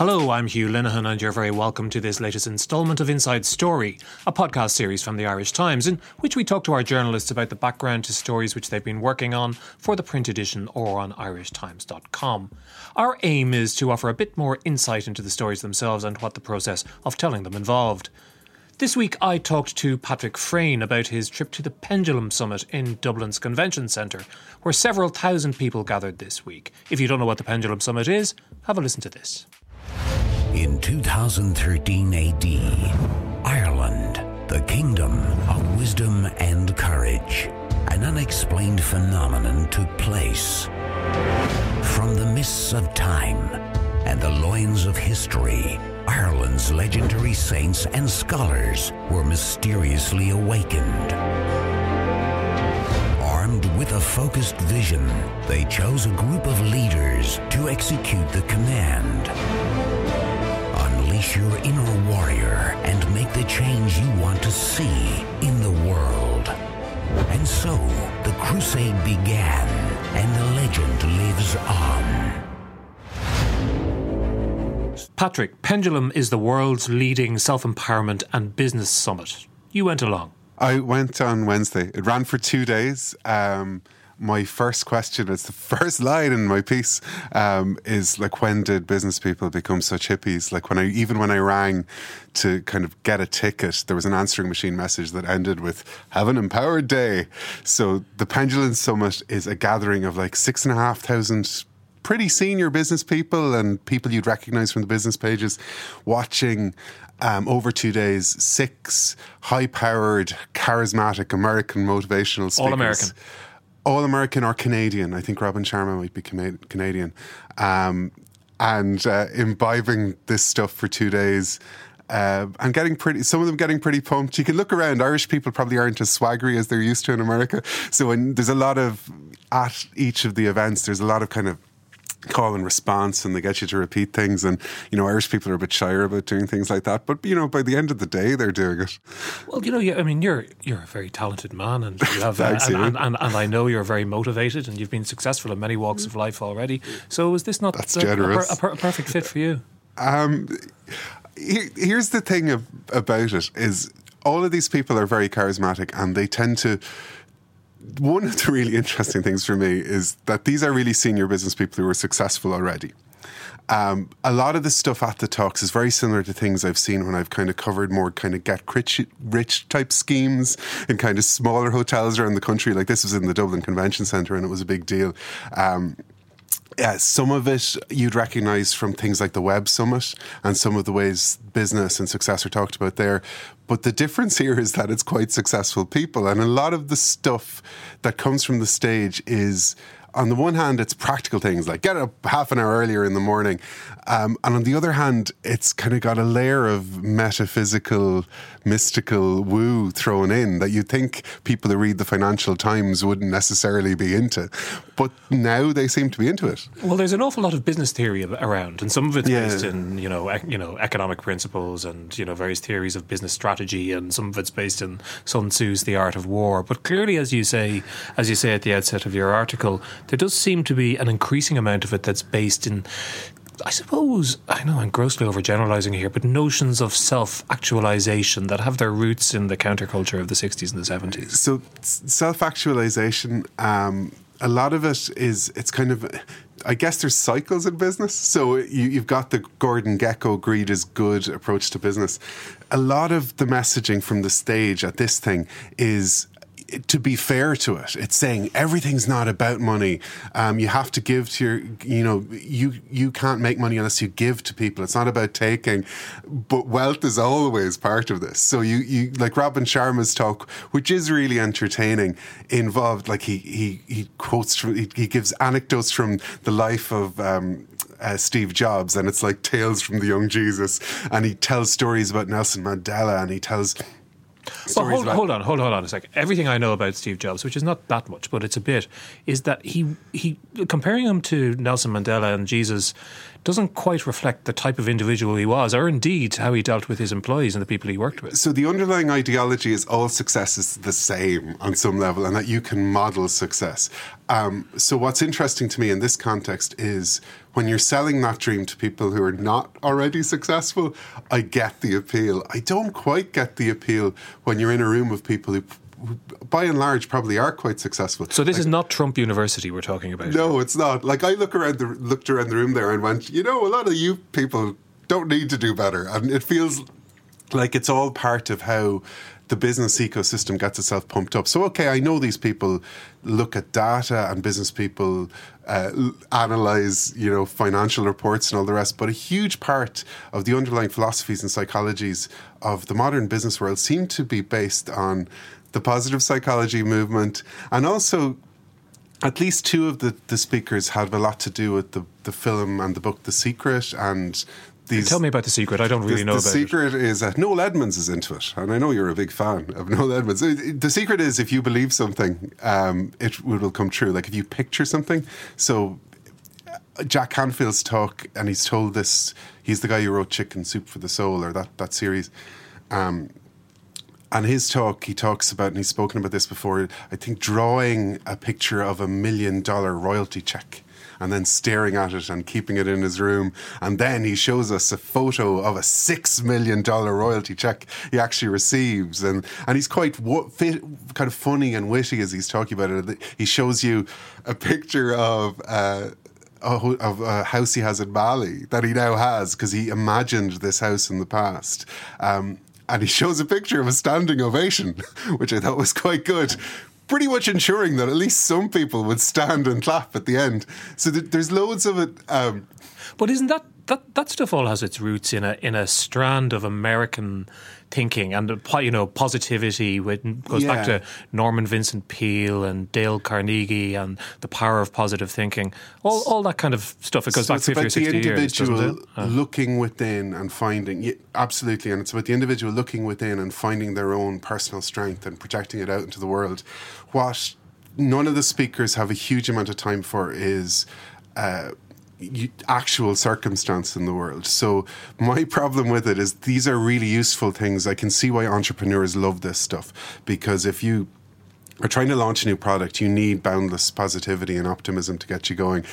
Hello, I'm Hugh Linehan, and you're very welcome to this latest instalment of Inside Story, a podcast series from the Irish Times, in which we talk to our journalists about the background to stories which they've been working on for the print edition or on irishtimes.com. Our aim is to offer a bit more insight into the stories themselves and what the process of telling them involved. This week, I talked to Patrick Freyne about his trip to the Pendulum Summit in Dublin's Convention Centre, where several thousand people gathered this week. If you don't know what the Pendulum Summit is, have a listen to this. In 2013 AD, Ireland, the kingdom of wisdom and courage, an unexplained phenomenon took place. From the mists of time and the loins of history, Ireland's legendary saints and scholars were mysteriously awakened. With a focused vision, they chose a group of leaders to execute the command Unleash your inner warrior and make the change you want to see in the world. And so, the crusade began, and the legend lives on. Patrick, Pendulum is the world's leading self empowerment and business summit. You went along. I went on Wednesday. It ran for two days. Um, my first question, it's the first line in my piece, um, is like, when did business people become such hippies? Like when I, even when I rang to kind of get a ticket, there was an answering machine message that ended with, have an empowered day. So the Pendulum Summit is a gathering of like six and a half thousand pretty senior business people and people you'd recognize from the business pages watching um, over two days six high powered, charismatic American motivational speakers. All American all American or Canadian. I think Robin Sharma might be Canadian. Um, and uh, imbibing this stuff for two days. Uh, and getting pretty, some of them getting pretty pumped. You can look around. Irish people probably aren't as swaggery as they're used to in America. So when there's a lot of at each of the events, there's a lot of kind of call and response and they get you to repeat things and you know Irish people are a bit shyer about doing things like that but you know by the end of the day they're doing it. Well you know yeah, I mean you're you're a very talented man and you have Thanks, uh, and, and, and, I know you're very motivated and you've been successful in many walks of life already. So is this not That's a, generous. A, a, a perfect fit for you? Um, here, here's the thing of, about it is all of these people are very charismatic and they tend to one of the really interesting things for me is that these are really senior business people who are successful already. Um, a lot of the stuff at the talks is very similar to things I've seen when I've kind of covered more kind of get rich, rich type schemes in kind of smaller hotels around the country. Like this was in the Dublin Convention Centre and it was a big deal. Um, yeah, some of it you'd recognize from things like the Web Summit and some of the ways business and success are talked about there. But the difference here is that it's quite successful people. And a lot of the stuff that comes from the stage is on the one hand, it's practical things like get up half an hour earlier in the morning. Um, and on the other hand, it's kind of got a layer of metaphysical, mystical woo thrown in that you think people who read the Financial Times wouldn't necessarily be into. But now they seem to be into it. Well, there's an awful lot of business theory around, and some of it's yeah. based in you know ec- you know economic principles and you know various theories of business strategy, and some of it's based in Sun Tzu's The Art of War. But clearly, as you say, as you say at the outset of your article, there does seem to be an increasing amount of it that's based in I suppose, I know I'm grossly overgeneralizing here, but notions of self actualization that have their roots in the counterculture of the 60s and the 70s. So, self actualization, um, a lot of it is, it's kind of, I guess there's cycles in business. So, you, have got the Gordon Gekko greed is good approach to business. A lot of the messaging from the stage at this thing is to be fair to it, it's saying everything's not about money. Um, you have to give to your, you know, you you can't make money unless you give to people. It's not about taking, but wealth is always part of this. So you you like Robin Sharma's talk, which is really entertaining, involved like he he he quotes from he, he gives anecdotes from the life of. Um, uh, Steve Jobs, and it's like tales from the young Jesus, and he tells stories about Nelson Mandela, and he tells well, hold, hold, on, hold, hold on a second. Everything I know about Steve Jobs, which is not that much, but it's a bit, is that he he comparing him to Nelson Mandela and Jesus doesn't quite reflect the type of individual he was, or indeed how he dealt with his employees and the people he worked with. So the underlying ideology is all success is the same on some level, and that you can model success. Um, so what's interesting to me in this context is when you're selling that dream to people who are not already successful, I get the appeal. I don't quite get the appeal when you're in a room of people who by and large probably are quite successful. So this like, is not Trump University we're talking about. No, it's not. Like I look around the looked around the room there and went, you know, a lot of you people don't need to do better, and it feels like it's all part of how the business ecosystem gets itself pumped up. So, okay, I know these people look at data and business people uh, analyze, you know, financial reports and all the rest. But a huge part of the underlying philosophies and psychologies of the modern business world seem to be based on the positive psychology movement and also at least two of the, the speakers had a lot to do with the, the film and the book The Secret and these, Tell me about the secret. I don't really the, know the about secret it. is that Noel Edmonds is into it, and I know you're a big fan of Noel Edmonds. The secret is if you believe something, um, it will come true. Like if you picture something. So uh, Jack Canfield's talk, and he's told this. He's the guy who wrote Chicken Soup for the Soul, or that that series. Um, and his talk, he talks about, and he's spoken about this before. I think drawing a picture of a million dollar royalty check and then staring at it and keeping it in his room. And then he shows us a photo of a six million dollar royalty check he actually receives, and and he's quite fit, kind of funny and witty as he's talking about it. He shows you a picture of. Uh, of a house he has in Bali that he now has because he imagined this house in the past. Um, and he shows a picture of a standing ovation, which I thought was quite good pretty much ensuring that at least some people would stand and clap at the end. So th- there's loads of it. Um, but isn't that that that stuff all has its roots in a in a strand of American thinking and you know positivity which goes yeah. back to Norman Vincent Peale and Dale Carnegie and the power of positive thinking all all that kind of stuff it goes so back 50 or 60 the individual years uh. looking within and finding yeah, absolutely and it's about the individual looking within and finding their own personal strength and projecting it out into the world what none of the speakers have a huge amount of time for is uh, actual circumstance in the world. So my problem with it is these are really useful things. I can see why entrepreneurs love this stuff because if you are trying to launch a new product, you need boundless positivity and optimism to get you going.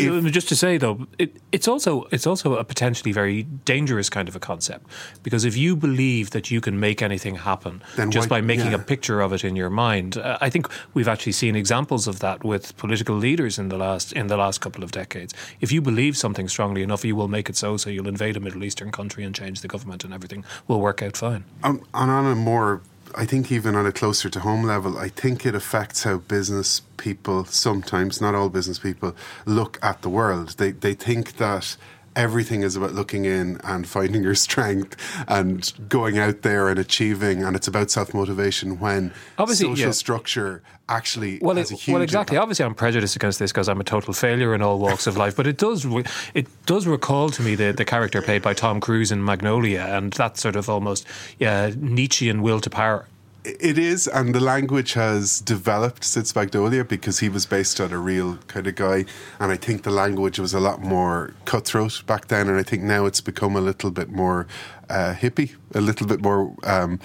If, just to say though, it, it's also it's also a potentially very dangerous kind of a concept because if you believe that you can make anything happen just why, by making yeah. a picture of it in your mind, uh, I think we've actually seen examples of that with political leaders in the last in the last couple of decades. If you believe something strongly enough, you will make it so. So you'll invade a Middle Eastern country and change the government, and everything will work out fine. Um, and on a more I think even on a closer to home level, I think it affects how business people sometimes, not all business people, look at the world. They they think that everything is about looking in and finding your strength and going out there and achieving and it's about self-motivation when Obviously, social yeah. structure actually well, huge well exactly impact. obviously I'm prejudiced against this because I'm a total failure in all walks of life but it does it does recall to me the, the character played by Tom Cruise in Magnolia and that sort of almost yeah, Nietzschean will to power it is, and the language has developed since Magnolia because he was based on a real kind of guy, and I think the language was a lot more cutthroat back then, and I think now it's become a little bit more uh, hippie, a little bit more um,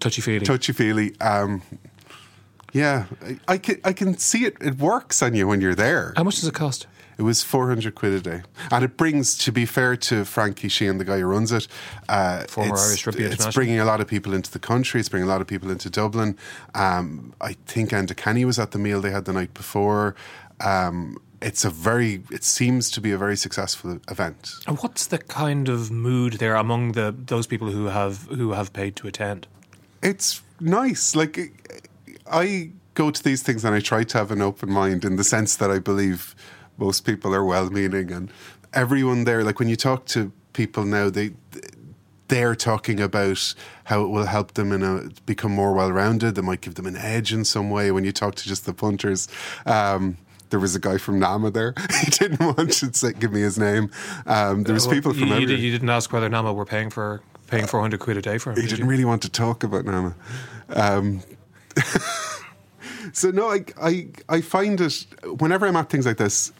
touchy feely. Touchy feely. Um, yeah, I, I, can I can see it. It works on you when you're there. How much does it cost? It was 400 quid a day. And it brings, to be fair to Frankie Sheahan, the guy who runs it, uh, former Irish Rugby It's bringing a lot of people into the country. It's bringing a lot of people into Dublin. Um, I think Enda Kenny was at the meal they had the night before. Um, it's a very it seems to be a very successful event and what's the kind of mood there among the those people who have who have paid to attend it's nice like I go to these things and I try to have an open mind in the sense that I believe most people are well-meaning and everyone there. Like when you talk to people now, they they're talking about how it will help them in a, become more well-rounded. They might give them an edge in some way. When you talk to just the punters. Um, there was a guy from Nama there. he didn't want to say, give me his name. Um, there was well, people from you, everywhere. you didn't ask whether Nama were paying for paying 400 quid a day for him. he did didn't you? really want to talk about Nama. Um, so no, I, I I find it whenever I'm at things like this,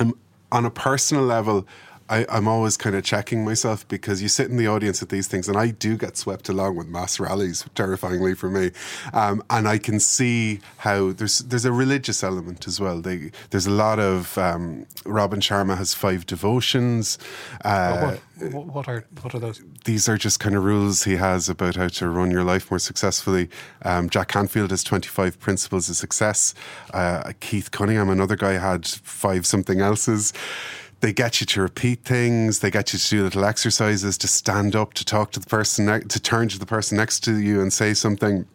Um, on a personal level. I, I'm always kind of checking myself because you sit in the audience at these things, and I do get swept along with mass rallies, terrifyingly for me. Um, and I can see how there's there's a religious element as well. They, there's a lot of um, Robin Sharma has five devotions. Uh, what, what- what are what are those? these are just kind of rules he has about how to run your life more successfully. Um, Jack Canfield has 25 principles of success. Uh, Keith Cunningham, another guy, had five something else's. They get you to repeat things. They get you to do little exercises, to stand up, to talk to the person, ne- to turn to the person next to you and say something.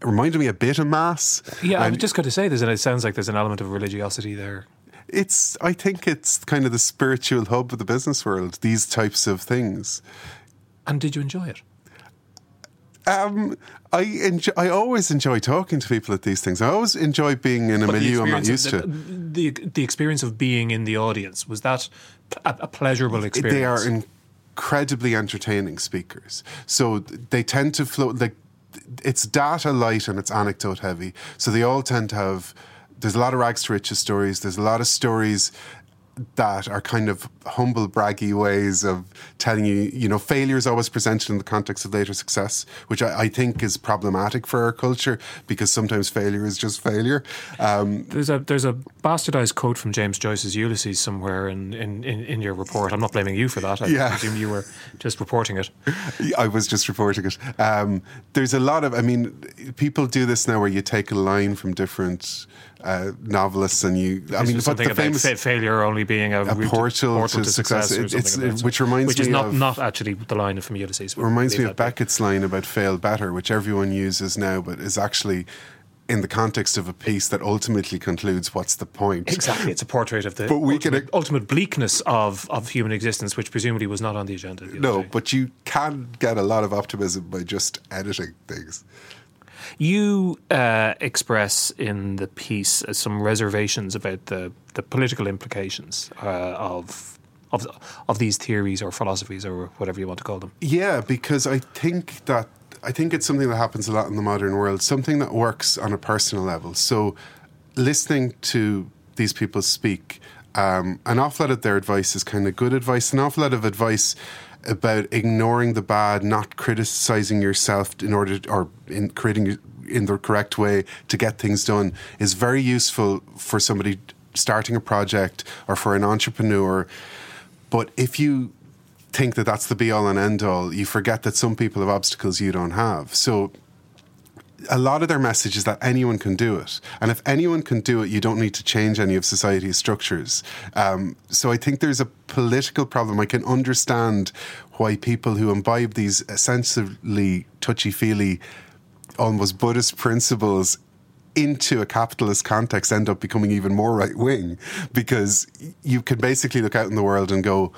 It reminded me a bit of mass. Yeah, I And was just going to say this, and it sounds like there's an element of religiosity there. it's. I think it's kind of the spiritual hub of the business world. These types of things. And did you enjoy it? Um, I enjoy, I always enjoy talking to people at these things. I always enjoy being in a But milieu I'm not used of- to. The, the experience of being in the audience was that a, a pleasurable experience. They are incredibly entertaining speakers. So they tend to flow like it's data light and it's anecdote heavy. So they all tend to have. There's a lot of rags to riches stories. There's a lot of stories that are kind of humble, braggy ways of telling you, you know, failure is always presented in the context of later success, which I, I think is problematic for our culture because sometimes failure is just failure. Um, There's a there's a bastardized quote from James Joyce's Ulysses somewhere in, in, in, in your report. I'm not blaming you for that. I Yeah. presume you were just reporting it. I was just reporting it. Um, there's a lot of, I mean, people do this now where you take a line from different uh, novelists and you, I mean, but something the about famous. fa- failure only being a, route portal to success. or It- it's- it- which reminds which is me not of- not actually the line from Ulysses. reminds me of. Beckett's line about fail better, which everyone uses now, but is actually in the context of a piece that ultimately concludes what's the point. Exactly, it's a portrait of the But we can- ultimate, ultimate bleakness of, of human existence, which presumably was not on the agenda. the No, day. but you can get a lot of optimism by just editing things. You uh, express in the piece some reservations about the, the political implications uh, of, of of these theories or philosophies or whatever you want to call them. Yeah, because I think that I think it's something that happens a lot in the modern world, something that works on a personal level. So, listening to these people speak, um, an awful lot of their advice is kind of good advice. An awful lot of advice about ignoring the bad, not criticizing yourself in order or in creating in the correct way to get things done is very useful for somebody starting a project or for an entrepreneur. But if you think that that's the be all and end all, you forget that some people have obstacles you don't have. So a lot of their message is that anyone can do it. And if anyone can do it, you don't need to change any of society's structures. Um, so I think there's a political problem. I can understand why people who imbibe these essentially touchy feely, almost Buddhist principles into a capitalist context end up becoming even more right wing because you can basically look out in the world and go,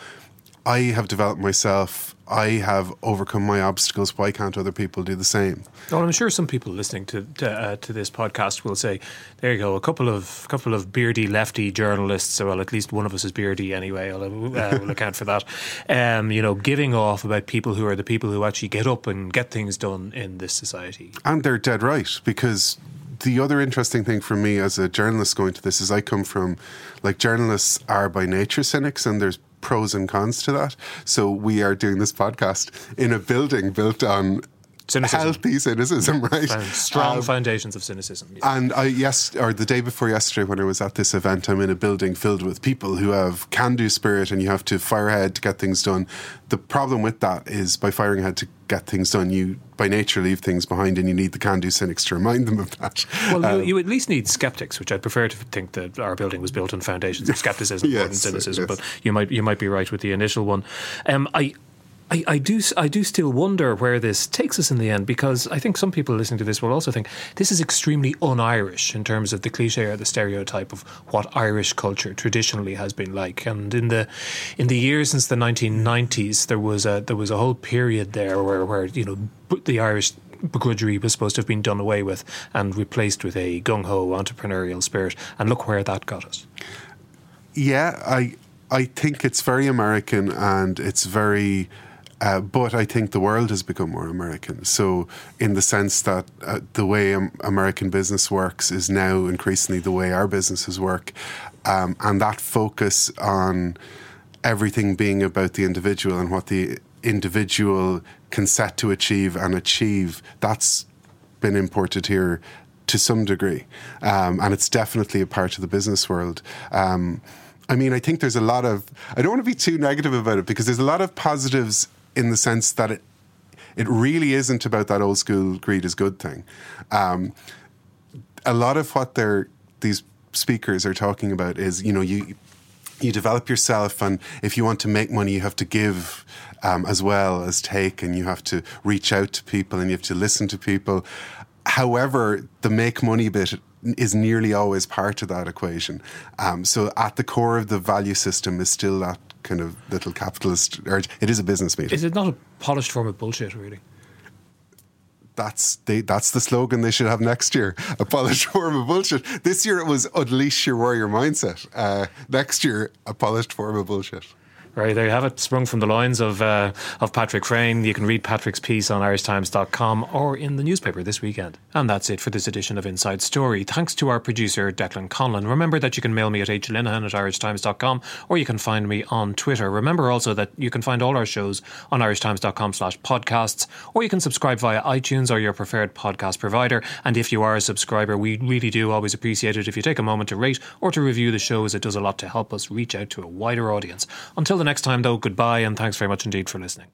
I have developed myself. I have overcome my obstacles. Why can't other people do the same? Well, I'm sure some people listening to to, uh, to this podcast will say, "There you go, a couple of couple of beardy lefty journalists. Well, at least one of us is beardy anyway. I'll uh, will account for that. Um, you know, giving off about people who are the people who actually get up and get things done in this society. And they're dead right because the other interesting thing for me as a journalist going to this is I come from like journalists are by nature cynics and there's pros and cons to that. So we are doing this podcast in a building built on Cynicism. healthy cynicism, right? And strong Um, foundations of cynicism. yeah. And I yes, or the day before yesterday, when I was at this event, I'm in a building filled with people who have can-do spirit, and you have to fire ahead to get things done. The problem with that is by firing ahead to get things done, you by nature leave things behind, and you need the can-do cynics to remind them of that. Well, Um, you, you at least need skeptics, which I'd prefer to think that our building was built on foundations of skepticism Yes, cynicism. yes. But you might you might be right with the initial one. Um, I I, I, do I do still wonder where this takes us in the end because I think some people listening to this will also think this is extremely un-Irish in terms of the cliche or the stereotype of what Irish culture traditionally has been like. And in the in the years since the 1990s, there was a there was a whole period there where where you know the Irish begrudgery was supposed to have been done away with and replaced with a gung ho entrepreneurial spirit. And look where that got us. Yeah, I I think it's very American and it's very uh, but I think the world has become more American. So, in the sense that uh, the way American business works is now increasingly the way our businesses work, um, and that focus on everything being about the individual and what the individual can set to achieve and achieve, that's been imported here to some degree. Um, and it's definitely a part of the business world. Um, I mean, I think there's a lot of, I don't want to be too negative about it because there's a lot of positives in the sense that it it really isn't about that old school greed is good thing. Um, a lot of what they're these speakers are talking about is you know you you develop yourself and if you want to make money you have to give um, as well as take and you have to reach out to people and you have to listen to people however the make money bit is nearly always part of that equation um, so at the core of the value system is still that kind of little capitalist urge. It is a business meeting. Is it not a polished form of bullshit, really? That's they, that's the slogan they should have next year. A polished form of bullshit. This year it was unleash your warrior mindset. Uh, next year, a polished form of bullshit. Right, there you have it, sprung from the lines of uh, of Patrick Freyne. You can read Patrick's piece on irishtimes.com or in the newspaper this weekend. And that's it for this edition of Inside Story. Thanks to our producer, Declan Conlon. Remember that you can mail me at hlinehan at irishtimes.com or you can find me on Twitter. Remember also that you can find all our shows on irishtimes.com slash podcasts or you can subscribe via iTunes or your preferred podcast provider. And if you are a subscriber, we really do always appreciate it if you take a moment to rate or to review the show as It does a lot to help us reach out to a wider audience. Until the next time, though, goodbye and thanks very much indeed for listening.